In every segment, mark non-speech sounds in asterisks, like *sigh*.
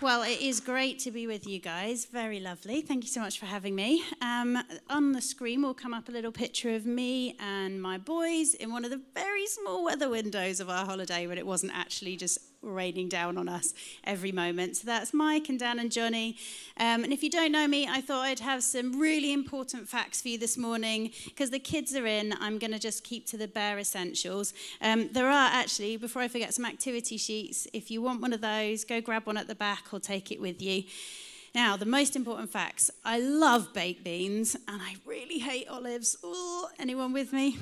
Well, it is great to be with you guys. Very lovely. Thank you so much for having me. Um, on the screen will come up a little picture of me and my boys in one of the very small weather windows of our holiday when it wasn't actually just raining down on us every moment. So that's Mike and Dan and Johnny. Um, and if you don't know me, I thought I'd have some really important facts for you this morning because the kids are in. I'm going to just keep to the bare essentials. Um, there are actually, before I forget, some activity sheets. If you want one of those, go grab one at the back or take it with you. Now, the most important facts. I love baked beans and I really hate olives. Ooh, anyone with me?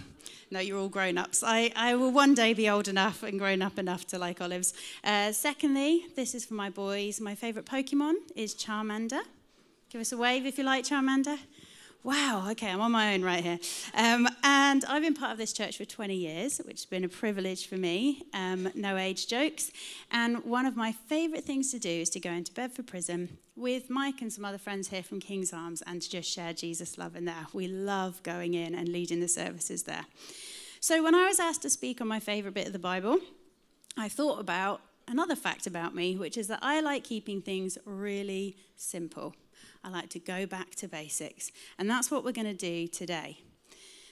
No, you're all grown ups. I, I will one day be old enough and grown up enough to like olives. Uh, secondly, this is for my boys. My favourite Pokemon is Charmander. Give us a wave if you like Charmander. Wow, okay, I'm on my own right here. Um, and I've been part of this church for 20 years, which has been a privilege for me. Um, no age jokes. And one of my favourite things to do is to go into Bedford Prison with Mike and some other friends here from King's Arms and to just share Jesus' love in there. We love going in and leading the services there. So when I was asked to speak on my favourite bit of the Bible, I thought about another fact about me, which is that I like keeping things really simple. I like to go back to basics. And that's what we're going to do today.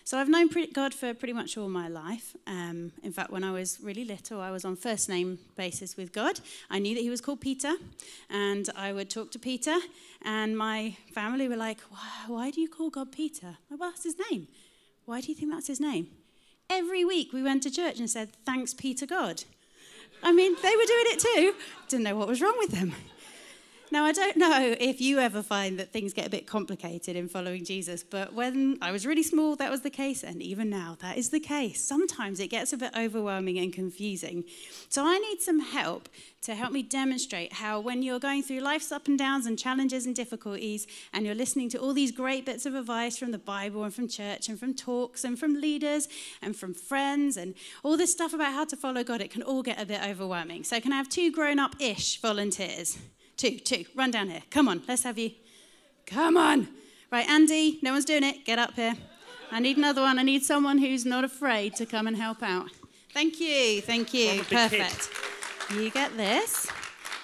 So I've known God for pretty much all my life. Um, in fact, when I was really little, I was on first name basis with God. I knew that he was called Peter, and I would talk to Peter, and my family were like, "Why, why do you call God Peter?" Like, well, that's his name. Why do you think that's his name? Every week we went to church and said, "Thanks, Peter God." I mean, they were doing it too. Didn't know what was wrong with them. Now, I don't know if you ever find that things get a bit complicated in following Jesus, but when I was really small, that was the case, and even now, that is the case. Sometimes it gets a bit overwhelming and confusing. So, I need some help to help me demonstrate how, when you're going through life's up and downs and challenges and difficulties, and you're listening to all these great bits of advice from the Bible and from church and from talks and from leaders and from friends and all this stuff about how to follow God, it can all get a bit overwhelming. So, can I have two grown up ish volunteers? Two, two. Run down here. Come on, let's have you. Come on. Right, Andy, no one's doing it. Get up here. I need another one. I need someone who's not afraid to come and help out. Thank you, thank you. Perfect. You get this.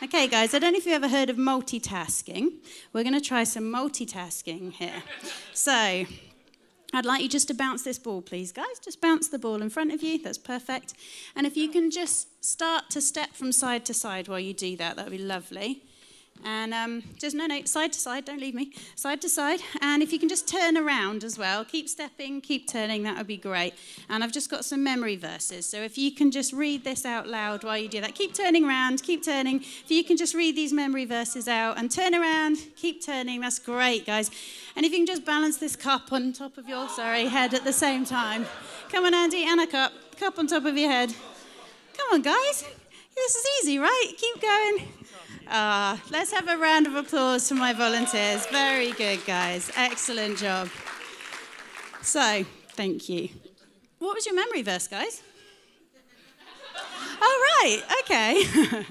Okay, guys, I don't know if you've ever heard of multitasking. We're going to try some multitasking here. So, I'd like you just to bounce this ball, please, guys. Just bounce the ball in front of you. That's perfect. And if you can just start to step from side to side while you do that, that would be lovely. And um, just, no, no, side to side, don't leave me. Side to side. And if you can just turn around as well, keep stepping, keep turning, that would be great. And I've just got some memory verses. So if you can just read this out loud while you do that, keep turning around, keep turning. If you can just read these memory verses out and turn around, keep turning, that's great, guys. And if you can just balance this cup on top of your, sorry, head at the same time. Come on, Andy, and a cup. Cup on top of your head. Come on, guys. This is easy, right? Keep going. Uh, let's have a round of applause for my volunteers. Very good, guys. Excellent job. So, thank you. What was your memory verse, guys? Oh, right. Okay. *laughs*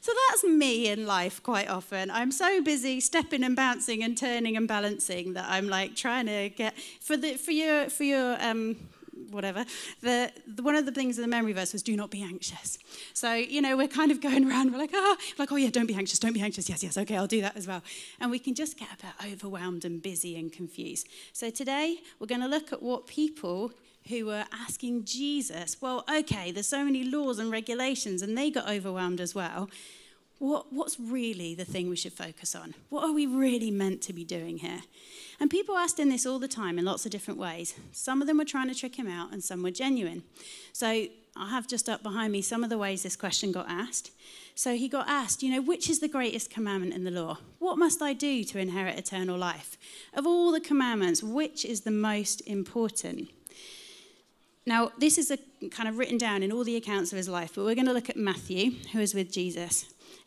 so that's me in life quite often. I'm so busy stepping and bouncing and turning and balancing that I'm like trying to get for the for your for your um, whatever, the, the, one of the things in the memory verse was do not be anxious. So, you know, we're kind of going around, we're like, oh, like, oh yeah, don't be anxious, don't be anxious. Yes, yes, okay, I'll do that as well. And we can just get a bit overwhelmed and busy and confused. So today we're going to look at what people who were asking Jesus, well, okay, there's so many laws and regulations, and they got overwhelmed as well. What, what's really the thing we should focus on? What are we really meant to be doing here? And people asked him this all the time in lots of different ways. Some of them were trying to trick him out, and some were genuine. So I have just up behind me some of the ways this question got asked. So he got asked, you know, which is the greatest commandment in the law? What must I do to inherit eternal life? Of all the commandments, which is the most important? Now, this is a, kind of written down in all the accounts of his life, but we're going to look at Matthew, who is with Jesus.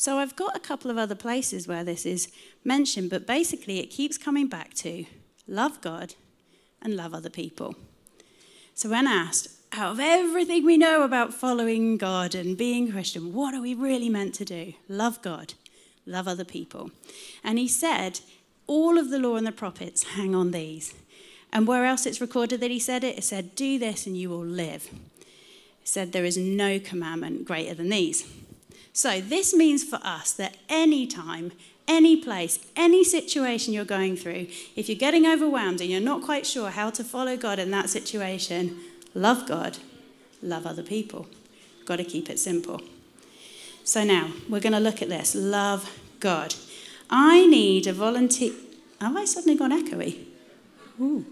So I've got a couple of other places where this is mentioned, but basically it keeps coming back to love God and love other people. So when asked, out of everything we know about following God and being Christian, what are we really meant to do? Love God, love other people. And he said, all of the law and the prophets hang on these. And where else it's recorded that he said it, it said, do this and you will live. It said, there is no commandment greater than these. So this means for us that any time, any place, any situation you're going through, if you're getting overwhelmed and you're not quite sure how to follow God in that situation, love God, love other people. Got to keep it simple. So now we're going to look at this love God. I need a volunteer. Have I suddenly gone echoey? Ooh.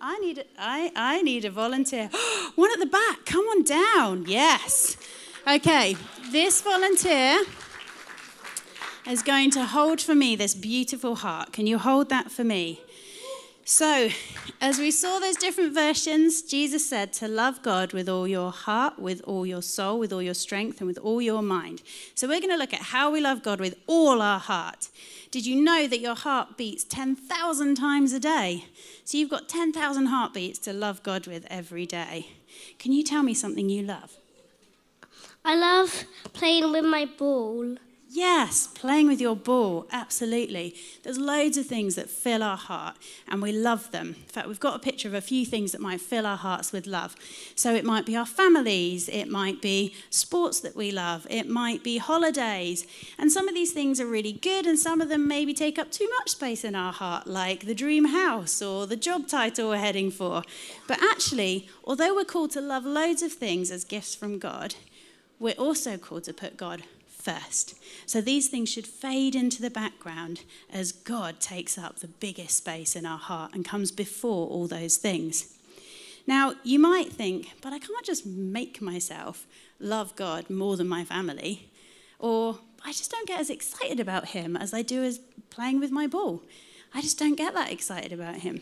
I need, I, I need a volunteer. *gasps* One at the back, come on down. Yes. Okay, this volunteer is going to hold for me this beautiful heart. Can you hold that for me? So, as we saw those different versions, Jesus said to love God with all your heart, with all your soul, with all your strength, and with all your mind. So, we're going to look at how we love God with all our heart. Did you know that your heart beats 10,000 times a day? So, you've got 10,000 heartbeats to love God with every day. Can you tell me something you love? I love playing with my ball. Yes, playing with your ball, absolutely. There's loads of things that fill our heart and we love them. In fact, we've got a picture of a few things that might fill our hearts with love. So it might be our families, it might be sports that we love, it might be holidays. And some of these things are really good and some of them maybe take up too much space in our heart, like the dream house or the job title we're heading for. But actually, although we're called to love loads of things as gifts from God, we're also called to put God first. So these things should fade into the background as God takes up the biggest space in our heart and comes before all those things. Now, you might think, but I can't just make myself love God more than my family, or I just don't get as excited about Him as I do as playing with my ball. I just don't get that excited about Him.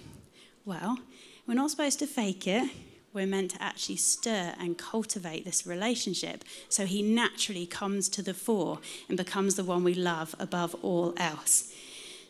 Well, we're not supposed to fake it we're meant to actually stir and cultivate this relationship so he naturally comes to the fore and becomes the one we love above all else.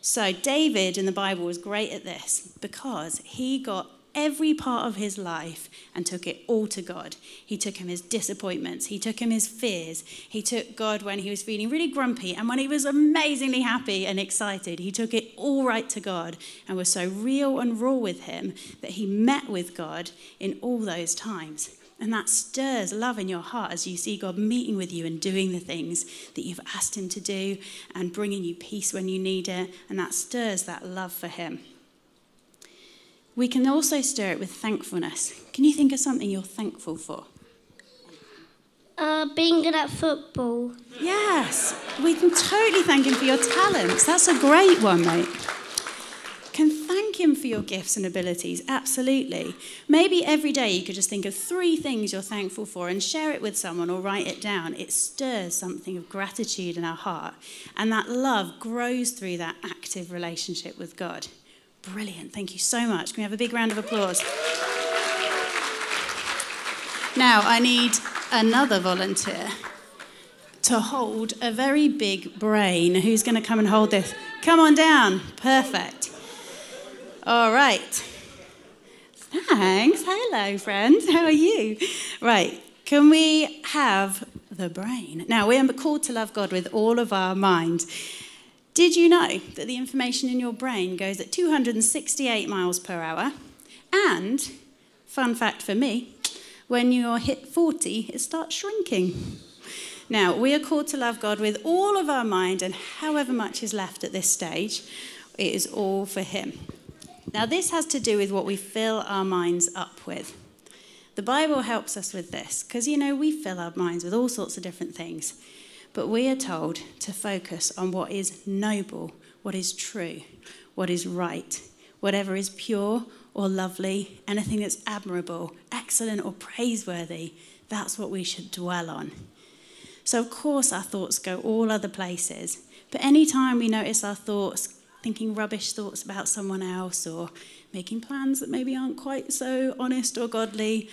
So, David in the Bible was great at this because he got every part of his life and took it all to God. He took him his disappointments, he took him his fears, he took God when he was feeling really grumpy, and when he was amazingly happy and excited, he took it all right to God and was so real and raw with him that he met with God in all those times. And that stirs love in your heart as you see God meeting with you and doing the things that you've asked Him to do and bringing you peace when you need it. And that stirs that love for Him. We can also stir it with thankfulness. Can you think of something you're thankful for? Uh, being good at football. Yes, we can totally thank him for your talents. That's a great one, mate. Can thank him for your gifts and abilities, absolutely. Maybe every day you could just think of three things you're thankful for and share it with someone or write it down. It stirs something of gratitude in our heart, and that love grows through that active relationship with God. Brilliant. Thank you so much. Can we have a big round of applause? Now, I need another volunteer to hold a very big brain. Who's going to come and hold this? Come on down. Perfect. All right. Thanks. Hello, friends. How are you? Right. Can we have the brain? Now, we are called to love God with all of our mind. Did you know that the information in your brain goes at 268 miles per hour? And, fun fact for me, when you're hit 40, it starts shrinking. Now, we are called to love God with all of our mind, and however much is left at this stage, it is all for Him. Now, this has to do with what we fill our minds up with. The Bible helps us with this because, you know, we fill our minds with all sorts of different things. But we are told to focus on what is noble, what is true, what is right, whatever is pure or lovely, anything that's admirable, excellent, or praiseworthy. That's what we should dwell on. So, of course, our thoughts go all other places. But anytime we notice our thoughts thinking rubbish thoughts about someone else, or making plans that maybe aren't quite so honest or godly,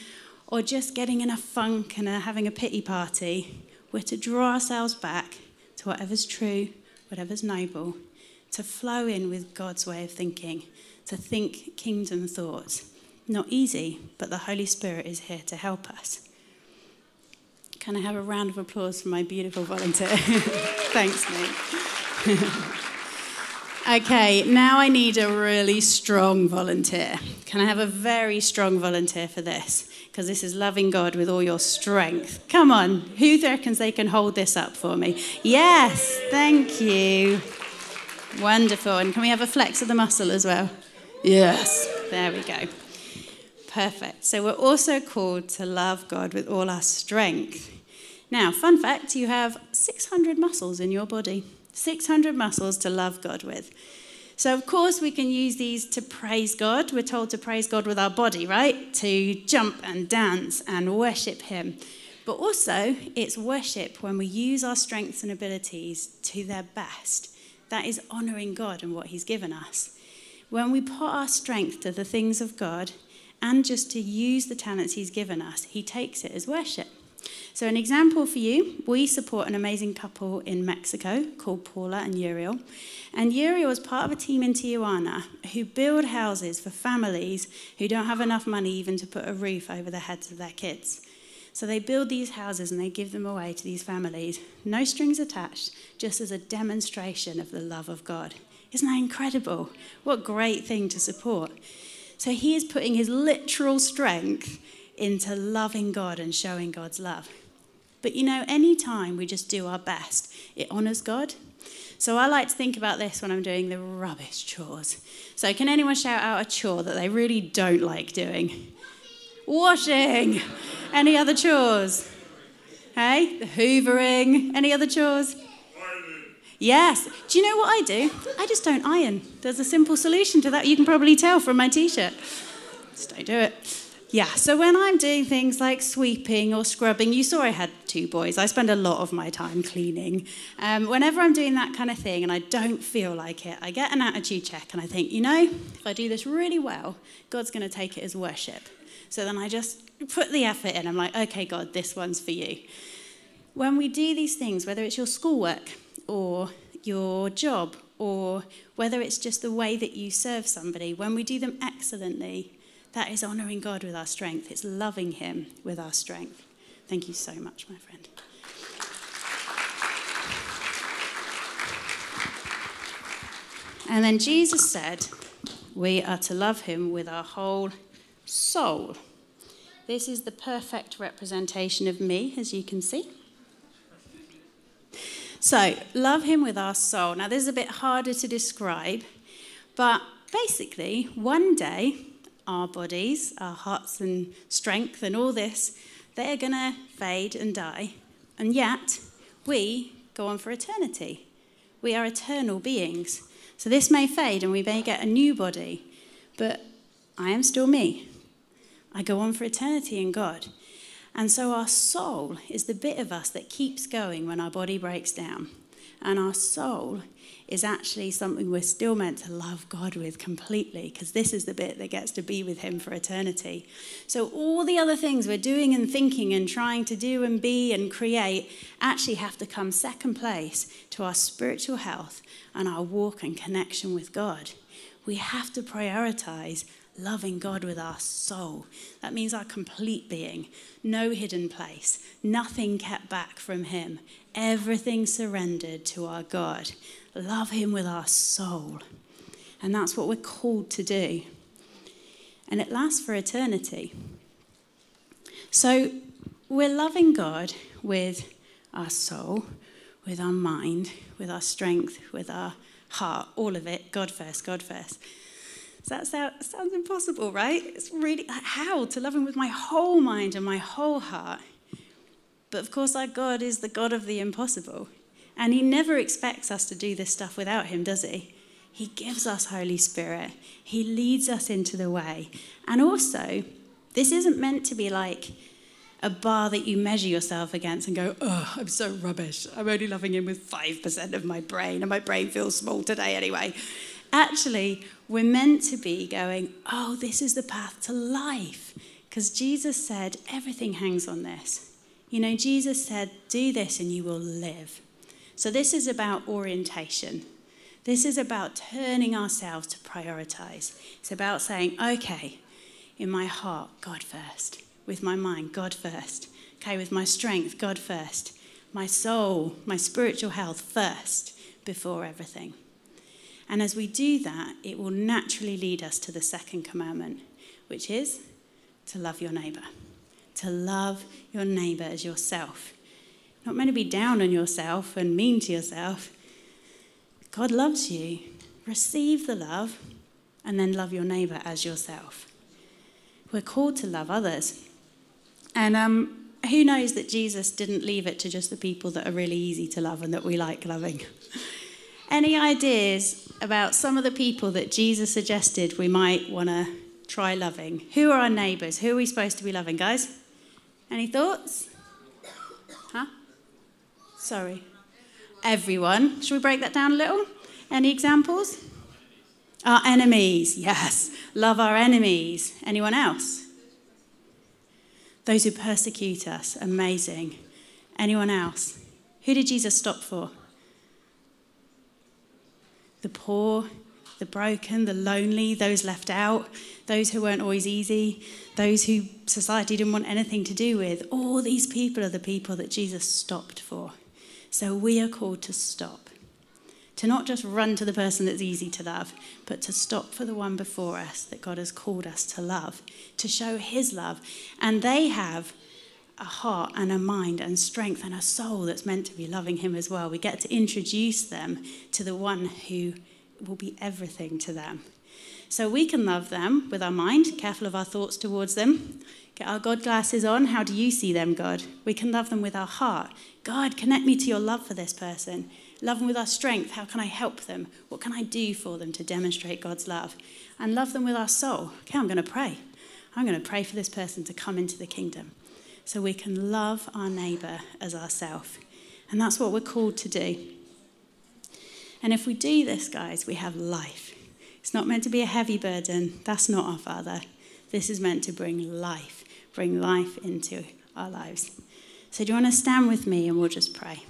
or just getting in a funk and having a pity party, we're to draw ourselves back to whatever's true, whatever's noble, to flow in with God's way of thinking, to think kingdom thoughts. Not easy, but the Holy Spirit is here to help us. Can I have a round of applause for my beautiful volunteer? *laughs* Thanks, mate. *laughs* okay, now I need a really strong volunteer. Can I have a very strong volunteer for this? Because this is loving God with all your strength. Come on, who reckons they can hold this up for me? Yes, thank you. Wonderful. And can we have a flex of the muscle as well? Yes, there we go. Perfect. So we're also called to love God with all our strength. Now, fun fact you have 600 muscles in your body, 600 muscles to love God with. So, of course, we can use these to praise God. We're told to praise God with our body, right? To jump and dance and worship Him. But also, it's worship when we use our strengths and abilities to their best. That is honoring God and what He's given us. When we put our strength to the things of God and just to use the talents He's given us, He takes it as worship. So, an example for you we support an amazing couple in Mexico called Paula and Uriel. And Uriel is part of a team in Tijuana who build houses for families who don't have enough money even to put a roof over the heads of their kids. So, they build these houses and they give them away to these families, no strings attached, just as a demonstration of the love of God. Isn't that incredible? What great thing to support. So, he is putting his literal strength into loving God and showing God's love. But you know, any time we just do our best, it honors God. So I like to think about this when I'm doing the rubbish chores. So, can anyone shout out a chore that they really don't like doing? Washing. Any other chores? Hey, the hoovering. Any other chores? Yes. Do you know what I do? I just don't iron. There's a simple solution to that. You can probably tell from my t shirt. Just don't do it. Yeah, so when I'm doing things like sweeping or scrubbing, you saw I had two boys. I spend a lot of my time cleaning. Um, whenever I'm doing that kind of thing and I don't feel like it, I get an attitude check and I think, you know, if I do this really well, God's going to take it as worship. So then I just put the effort in. I'm like, okay, God, this one's for you. When we do these things, whether it's your schoolwork or your job or whether it's just the way that you serve somebody, when we do them excellently, that is honoring God with our strength. It's loving Him with our strength. Thank you so much, my friend. And then Jesus said, We are to love Him with our whole soul. This is the perfect representation of me, as you can see. So, love Him with our soul. Now, this is a bit harder to describe, but basically, one day, our bodies, our hearts and strength and all this, they are going to fade and die. And yet, we go on for eternity. We are eternal beings. So this may fade and we may get a new body, but I am still me. I go on for eternity in God. And so our soul is the bit of us that keeps going when our body breaks down. And our soul is actually something we're still meant to love God with completely, because this is the bit that gets to be with Him for eternity. So, all the other things we're doing and thinking and trying to do and be and create actually have to come second place to our spiritual health and our walk and connection with God. We have to prioritize loving God with our soul. That means our complete being, no hidden place, nothing kept back from Him, everything surrendered to our God. Love Him with our soul. And that's what we're called to do. And it lasts for eternity. So we're loving God with our soul, with our mind, with our strength, with our heart, all of it. God first, God first. So that sound, sounds impossible, right? It's really how to love Him with my whole mind and my whole heart. But of course, our God is the God of the impossible. And He never expects us to do this stuff without Him, does He? He gives us Holy Spirit, He leads us into the way. And also, this isn't meant to be like a bar that you measure yourself against and go, oh, I'm so rubbish. I'm only loving Him with 5% of my brain, and my brain feels small today anyway. Actually, we're meant to be going, oh, this is the path to life. Because Jesus said, everything hangs on this. You know, Jesus said, do this and you will live. So, this is about orientation. This is about turning ourselves to prioritize. It's about saying, okay, in my heart, God first. With my mind, God first. Okay, with my strength, God first. My soul, my spiritual health first before everything. And as we do that, it will naturally lead us to the second commandment, which is to love your neighbor. To love your neighbor as yourself. Not meant to be down on yourself and mean to yourself. God loves you. Receive the love and then love your neighbor as yourself. We're called to love others. And um, who knows that Jesus didn't leave it to just the people that are really easy to love and that we like loving? *laughs* Any ideas about some of the people that Jesus suggested we might want to try loving? Who are our neighbours? Who are we supposed to be loving, guys? Any thoughts? Sorry. Everyone. Should we break that down a little? Any examples? Our enemies, yes. Love our enemies. Anyone else? Those who persecute us, amazing. Anyone else? Who did Jesus stop for? The poor, the broken, the lonely, those left out, those who weren't always easy, those who society didn't want anything to do with. All these people are the people that Jesus stopped for. So we are called to stop. To not just run to the person that's easy to love, but to stop for the one before us that God has called us to love, to show his love. And they have a heart and a mind and strength and a soul that's meant to be loving him as well. We get to introduce them to the one who will be everything to them. So we can love them with our mind, careful of our thoughts towards them. Get our God glasses on. How do you see them, God? We can love them with our heart. God, connect me to your love for this person. Love them with our strength. How can I help them? What can I do for them to demonstrate God's love? And love them with our soul. Okay, I'm going to pray. I'm going to pray for this person to come into the kingdom so we can love our neighbour as ourself. And that's what we're called to do. And if we do this, guys, we have life. It's not meant to be a heavy burden. That's not our Father. This is meant to bring life, bring life into our lives. So, do you want to stand with me and we'll just pray?